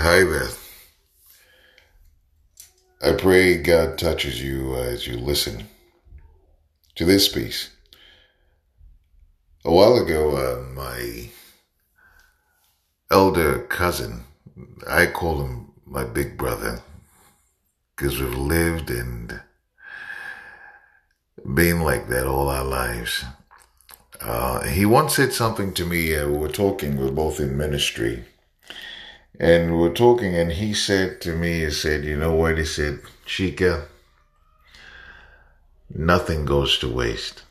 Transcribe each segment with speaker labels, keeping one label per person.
Speaker 1: Hi Beth. I pray God touches you as you listen to this piece. A while ago, uh, my elder cousin, I call him my big brother, because we've lived and been like that all our lives. Uh, he once said something to me. Uh, we were talking, we are both in ministry. And we were talking, and he said to me, he said, You know what? He said, Chica, nothing goes to waste.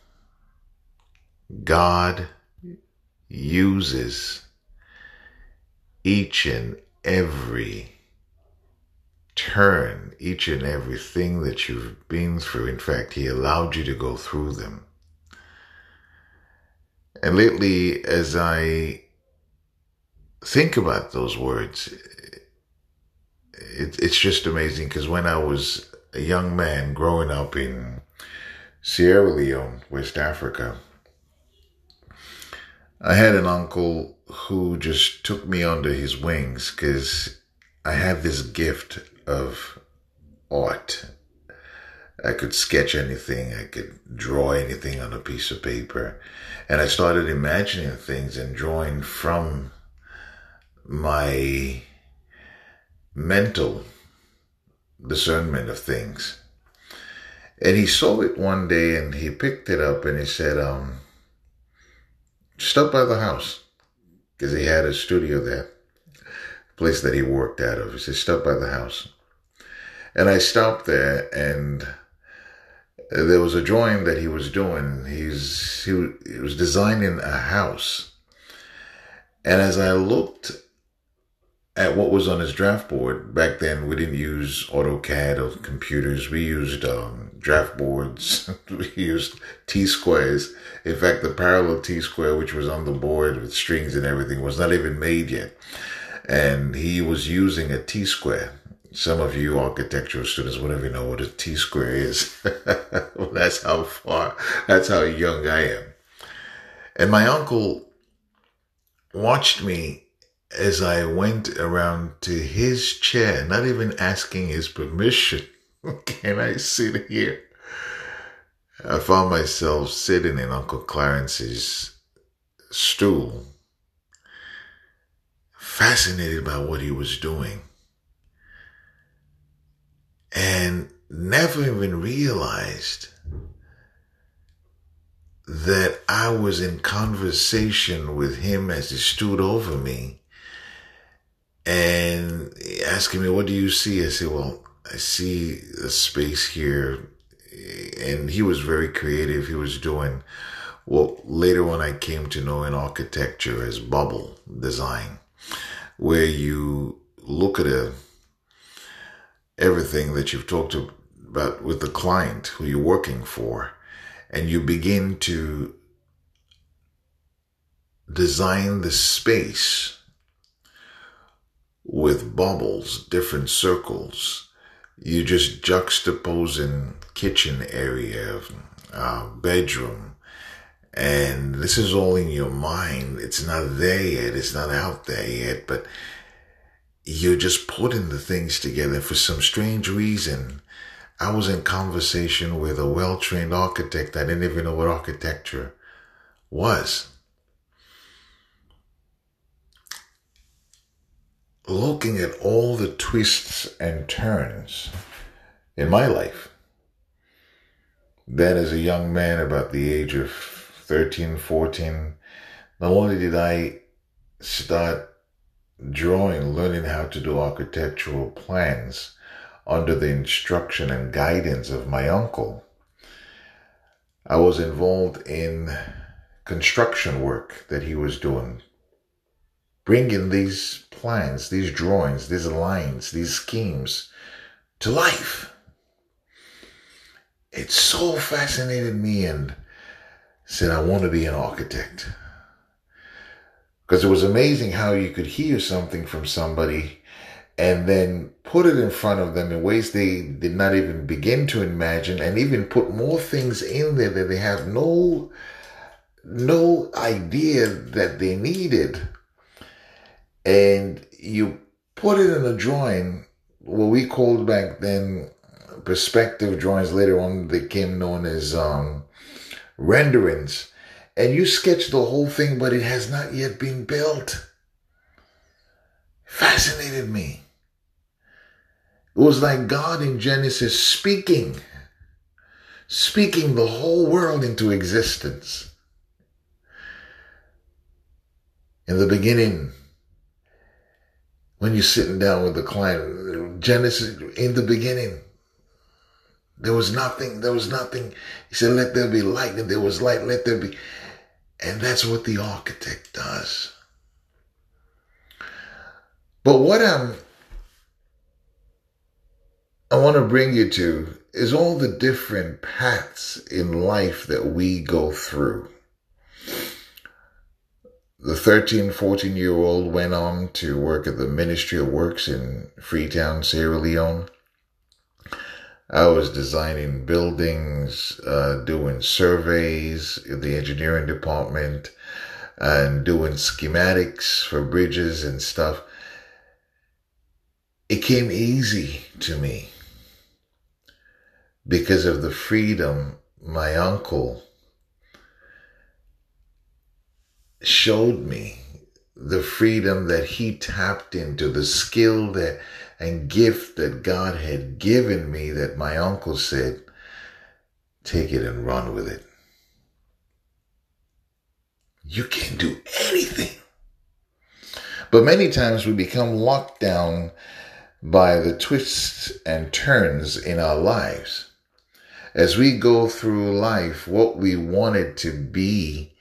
Speaker 1: God uses each and every turn, each and everything that you've been through. In fact, He allowed you to go through them. And lately, as I think about those words, it, it's just amazing because when I was a young man growing up in Sierra Leone, West Africa, I had an uncle who just took me under his wings because I had this gift of art. I could sketch anything, I could draw anything on a piece of paper. And I started imagining things and drawing from my mental discernment of things. And he saw it one day and he picked it up and he said, um, stop by the house. Because he had a studio there, place that he worked out of. He said, stop by the house. And I stopped there and there was a drawing that he was doing. He's, he, he was designing a house. And as I looked at what was on his draft board. Back then, we didn't use AutoCAD or computers. We used um, draft boards. we used T squares. In fact, the parallel T square, which was on the board with strings and everything, was not even made yet. And he was using a T square. Some of you architectural students would never know what a T square is. well, that's how far, that's how young I am. And my uncle watched me as I went around to his chair, not even asking his permission, can I sit here? I found myself sitting in Uncle Clarence's stool, fascinated by what he was doing, and never even realized that I was in conversation with him as he stood over me and asking me, what do you see? I said, well, I see a space here. And he was very creative. He was doing what later on I came to know in architecture as bubble design, where you look at a, everything that you've talked about with the client who you're working for, and you begin to design the space with bubbles, different circles. You just juxtaposing kitchen area, uh, bedroom, and this is all in your mind. It's not there yet. It's not out there yet, but you're just putting the things together. For some strange reason, I was in conversation with a well-trained architect. I didn't even know what architecture was. Looking at all the twists and turns in my life. Then, as a young man, about the age of 13, 14, not only did I start drawing, learning how to do architectural plans under the instruction and guidance of my uncle, I was involved in construction work that he was doing, bringing these plans, these drawings, these lines, these schemes to life. It so fascinated me and said, I want to be an architect. Because it was amazing how you could hear something from somebody and then put it in front of them in ways they did not even begin to imagine and even put more things in there that they have no no idea that they needed and you put it in a drawing, what we called back then perspective drawings. Later on, they came known as um, renderings. And you sketch the whole thing, but it has not yet been built. Fascinated me. It was like God in Genesis speaking, speaking the whole world into existence. In the beginning, when you're sitting down with the client, Genesis, in the beginning, there was nothing, there was nothing. He said, let there be light, and there was light, let there be. And that's what the architect does. But what I'm I want to bring you to is all the different paths in life that we go through. The 13, 14 year old went on to work at the Ministry of Works in Freetown, Sierra Leone. I was designing buildings, uh, doing surveys in the engineering department, and doing schematics for bridges and stuff. It came easy to me because of the freedom my uncle showed me the freedom that he tapped into the skill that and gift that God had given me that my uncle said take it and run with it. You can't do anything. But many times we become locked down by the twists and turns in our lives. As we go through life, what we wanted to be,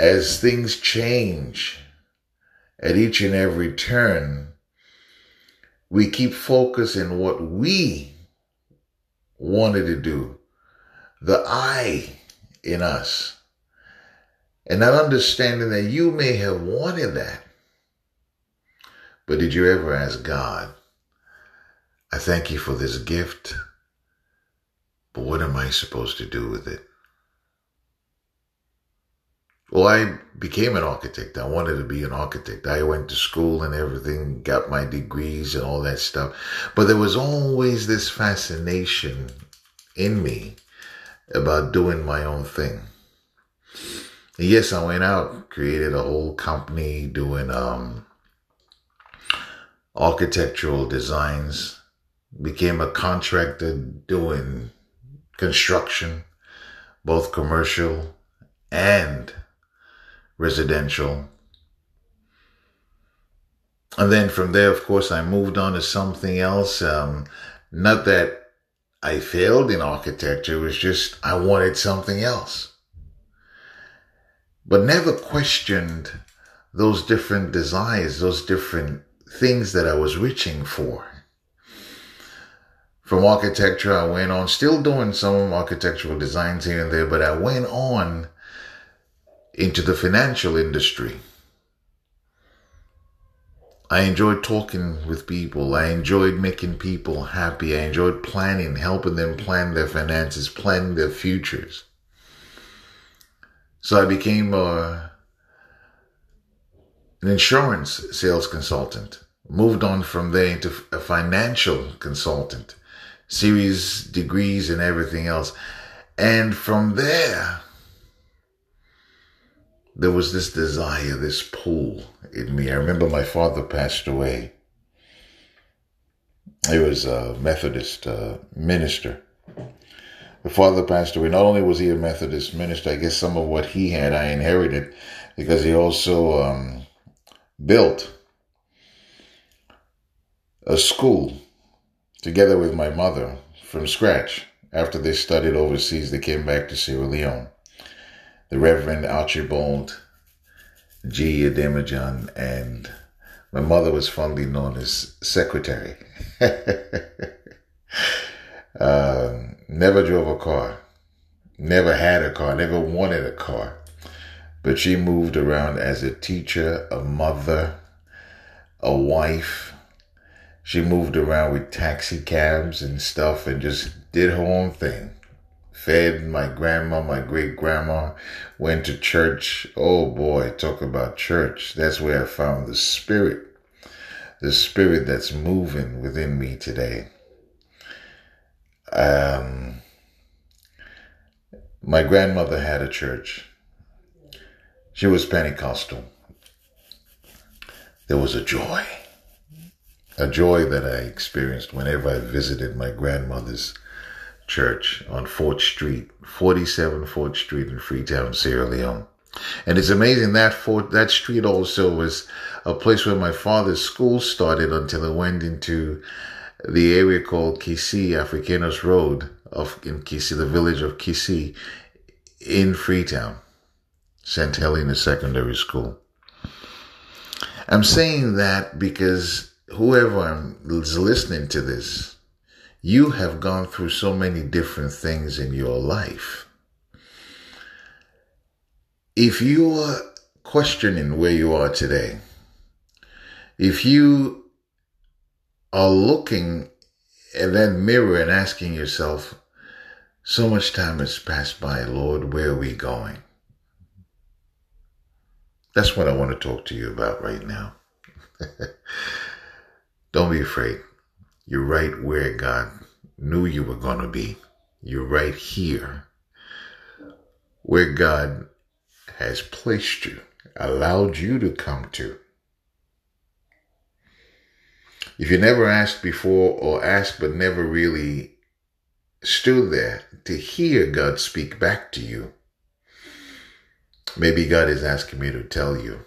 Speaker 1: as things change at each and every turn, we keep focusing what we wanted to do, the I in us, and not understanding that you may have wanted that. But did you ever ask God, I thank you for this gift, but what am I supposed to do with it? Well, I became an architect. I wanted to be an architect. I went to school and everything, got my degrees and all that stuff. But there was always this fascination in me about doing my own thing. yes, I went out, created a whole company doing um, architectural designs became a contractor doing construction, both commercial and residential. And then from there, of course, I moved on to something else. Um, not that I failed in architecture, it was just I wanted something else. But never questioned those different desires, those different things that I was reaching for from architecture, I went on, still doing some architectural designs here and there, but I went on into the financial industry. I enjoyed talking with people. I enjoyed making people happy. I enjoyed planning, helping them plan their finances, plan their futures. So I became a, an insurance sales consultant. Moved on from there into a financial consultant series degrees and everything else. And from there, there was this desire, this pull in me. I remember my father passed away. He was a Methodist uh, minister. The father passed away. Not only was he a Methodist minister, I guess some of what he had I inherited because he also um, built a school together with my mother from scratch. After they studied overseas, they came back to Sierra Leone. The Reverend Archibald G. Ademajan and my mother was fondly known as Secretary. uh, never drove a car, never had a car, never wanted a car. But she moved around as a teacher, a mother, a wife, she moved around with taxi cabs and stuff and just did her own thing. Fed my grandma, my great grandma, went to church. Oh boy, talk about church. That's where I found the spirit, the spirit that's moving within me today. Um, my grandmother had a church. She was Pentecostal. There was a joy, a joy that I experienced whenever I visited my grandmother's church on Fort Street, 47 Fort Street in Freetown, Sierra Leone. And it's amazing that Fort, that street also was a place where my father's school started until it went into the area called Kissy, Africanus Road of in Kissy, the village of Kissy in Freetown, St. Helena Secondary School. I'm saying that because whoever is listening to this, you have gone through so many different things in your life. If you are questioning where you are today, if you are looking at that mirror and asking yourself, so much time has passed by, Lord, where are we going? That's what I want to talk to you about right now. Don't be afraid. You're right where God knew you were going to be. You're right here where God has placed you, allowed you to come to. If you never asked before or asked but never really stood there to hear God speak back to you, maybe God is asking me to tell you,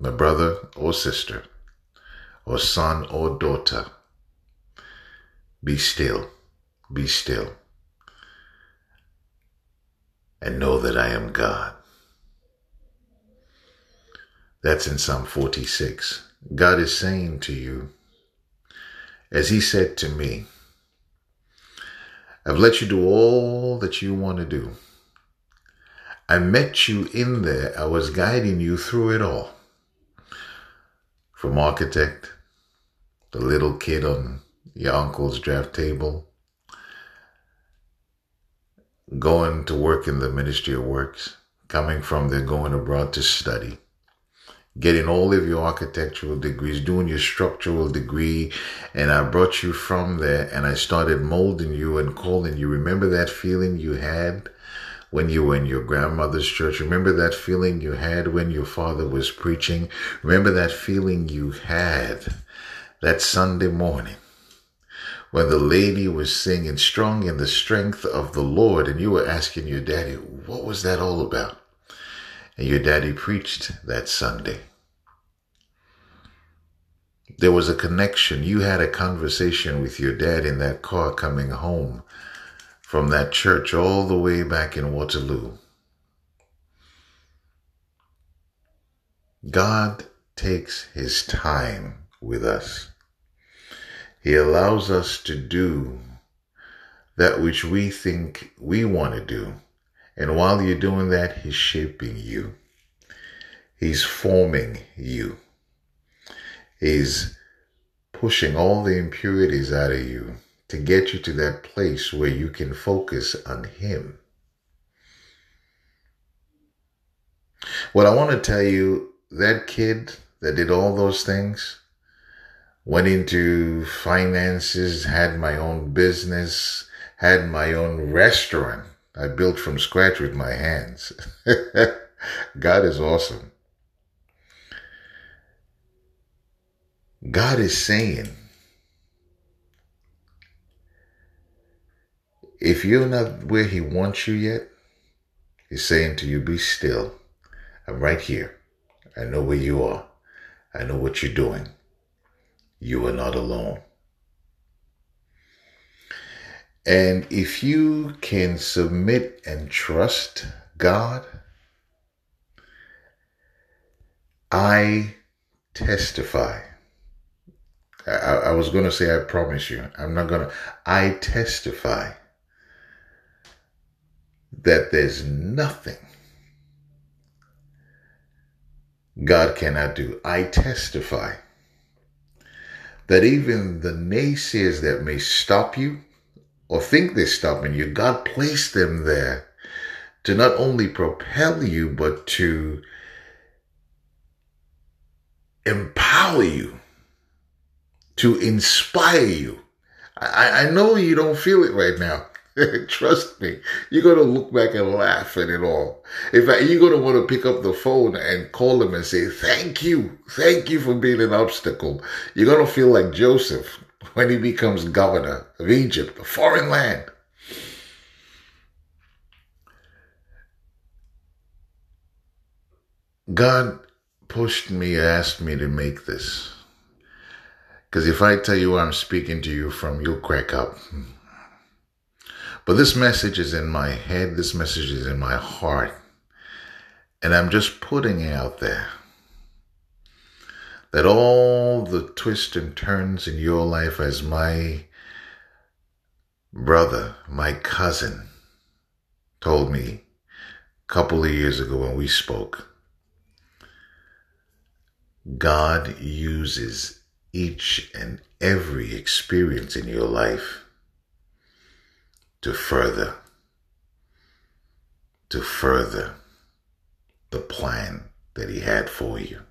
Speaker 1: my brother or sister, or son or daughter, be still, be still, and know that I am God. That's in Psalm 46. God is saying to you, as He said to me, I've let you do all that you want to do. I met you in there. I was guiding you through it all. From architect, the little kid on your uncle's draft table, going to work in the Ministry of Works, coming from there, going abroad to study, getting all of your architectural degrees, doing your structural degree, and I brought you from there and I started molding you and calling you. Remember that feeling you had when you were in your grandmother's church? Remember that feeling you had when your father was preaching? Remember that feeling you had that Sunday morning when the lady was singing strong in the strength of the Lord and you were asking your daddy, what was that all about? And your daddy preached that Sunday. There was a connection. You had a conversation with your dad in that car coming home from that church all the way back in Waterloo. God takes his time with us. He allows us to do that which we think we want to do. And while you're doing that, He's shaping you. He's forming you. He's pushing all the impurities out of you to get you to that place where you can focus on Him. What I want to tell you, that kid that did all those things, went into finances, had my own business, had my own restaurant I built from scratch with my hands. God is awesome. God is saying, if you're not where He wants you yet, He's saying to you, be still. I'm right here. I know where you are. I know what you're doing. You are not alone. And if you can submit and trust God, I testify. I, I was going to say, I promise you. I'm not going to. I testify that there's nothing God cannot do. I testify that even the naysayers that may stop you or think they're stopping you. God placed them there to not only propel you, but to empower you, to inspire you. I, I know you don't feel it right now. Trust me, you're going to look back and laugh at it all. In fact, you're going to want to pick up the phone and call them and say, thank you. Thank you for being an obstacle. You're going to feel like Joseph when he becomes governor of Egypt, a foreign land. God pushed me, asked me to make this. Because if I tell you I'm speaking to you from, you'll crack up. But this message is in my head, this message is in my heart. And I'm just putting it out there that all the twists and turns in your life, as my brother, my cousin, told me a couple of years ago when we spoke, God uses each and every experience in your life to further, to further the plan that He had for you.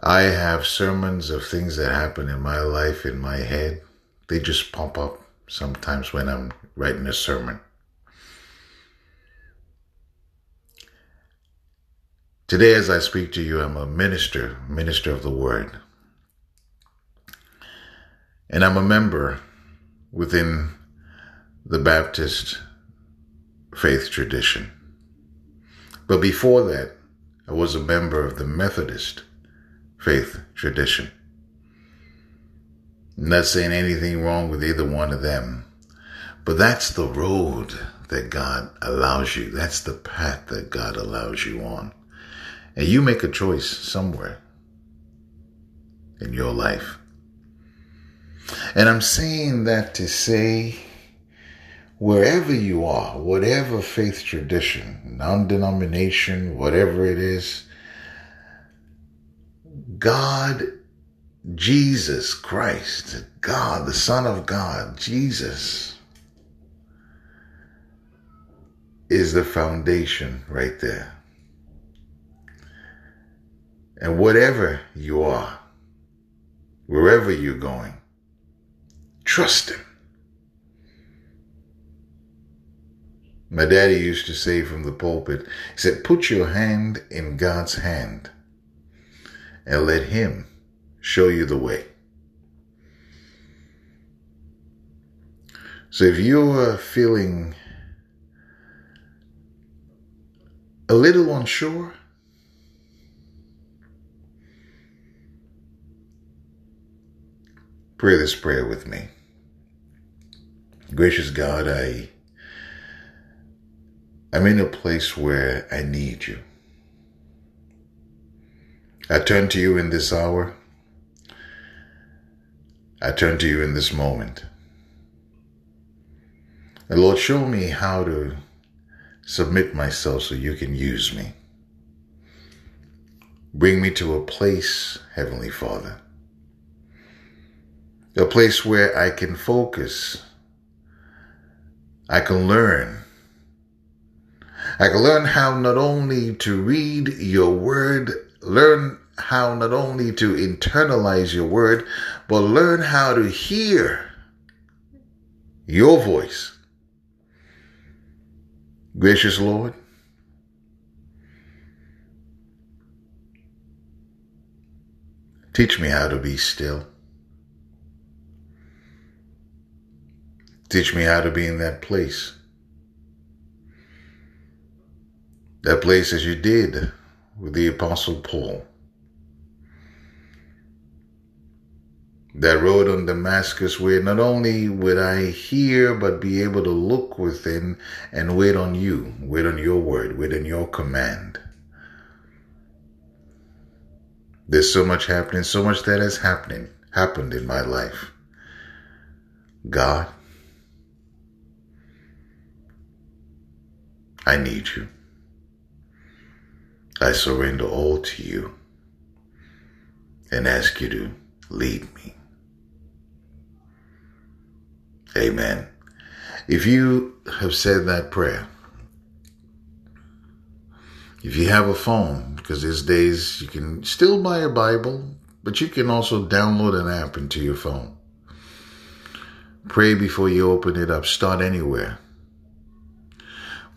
Speaker 1: I have sermons of things that happen in my life in my head. They just pop up sometimes when I'm writing a sermon. Today, as I speak to you, I'm a minister, minister of the word. And I'm a member within the Baptist faith tradition. But before that, I was a member of the Methodist faith tradition. I'm not saying anything wrong with either one of them, but that's the road that God allows you. That's the path that God allows you on. And you make a choice somewhere in your life. And I'm saying that to say, wherever you are, whatever faith tradition, non denomination, whatever it is, God, Jesus Christ, God, the Son of God, Jesus, is the foundation right there. And whatever you are, wherever you're going, trust Him. My daddy used to say from the pulpit, he said, put your hand in God's hand and let Him show you the way. So if you're feeling a little unsure, Pray this prayer with me. Gracious God, I I'm in a place where I need you. I turn to you in this hour. I turn to you in this moment. And Lord, show me how to submit myself so you can use me. Bring me to a place, Heavenly Father, a place where I can focus. I can learn. I can learn how not only to read your word, learn how not only to internalize your word, but learn how to hear your voice. Gracious Lord, teach me how to be still. Teach me how to be in that place. That place as you did with the Apostle Paul. That road on Damascus where not only would I hear, but be able to look within and wait on you, wait on your word, wait on your command. There's so much happening, so much that has happening, happened in my life. God, I need you. I surrender all to you and ask you to lead me. Amen. If you have said that prayer, if you have a phone, because these days you can still buy a Bible, but you can also download an app into your phone. Pray before you open it up. Start anywhere.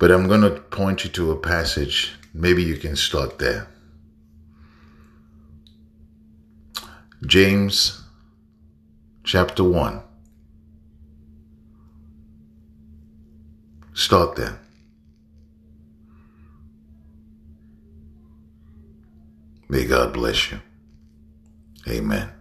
Speaker 1: But I'm going to point you to a passage. Maybe you can start there. James chapter 1. Start there. May God bless you. Amen.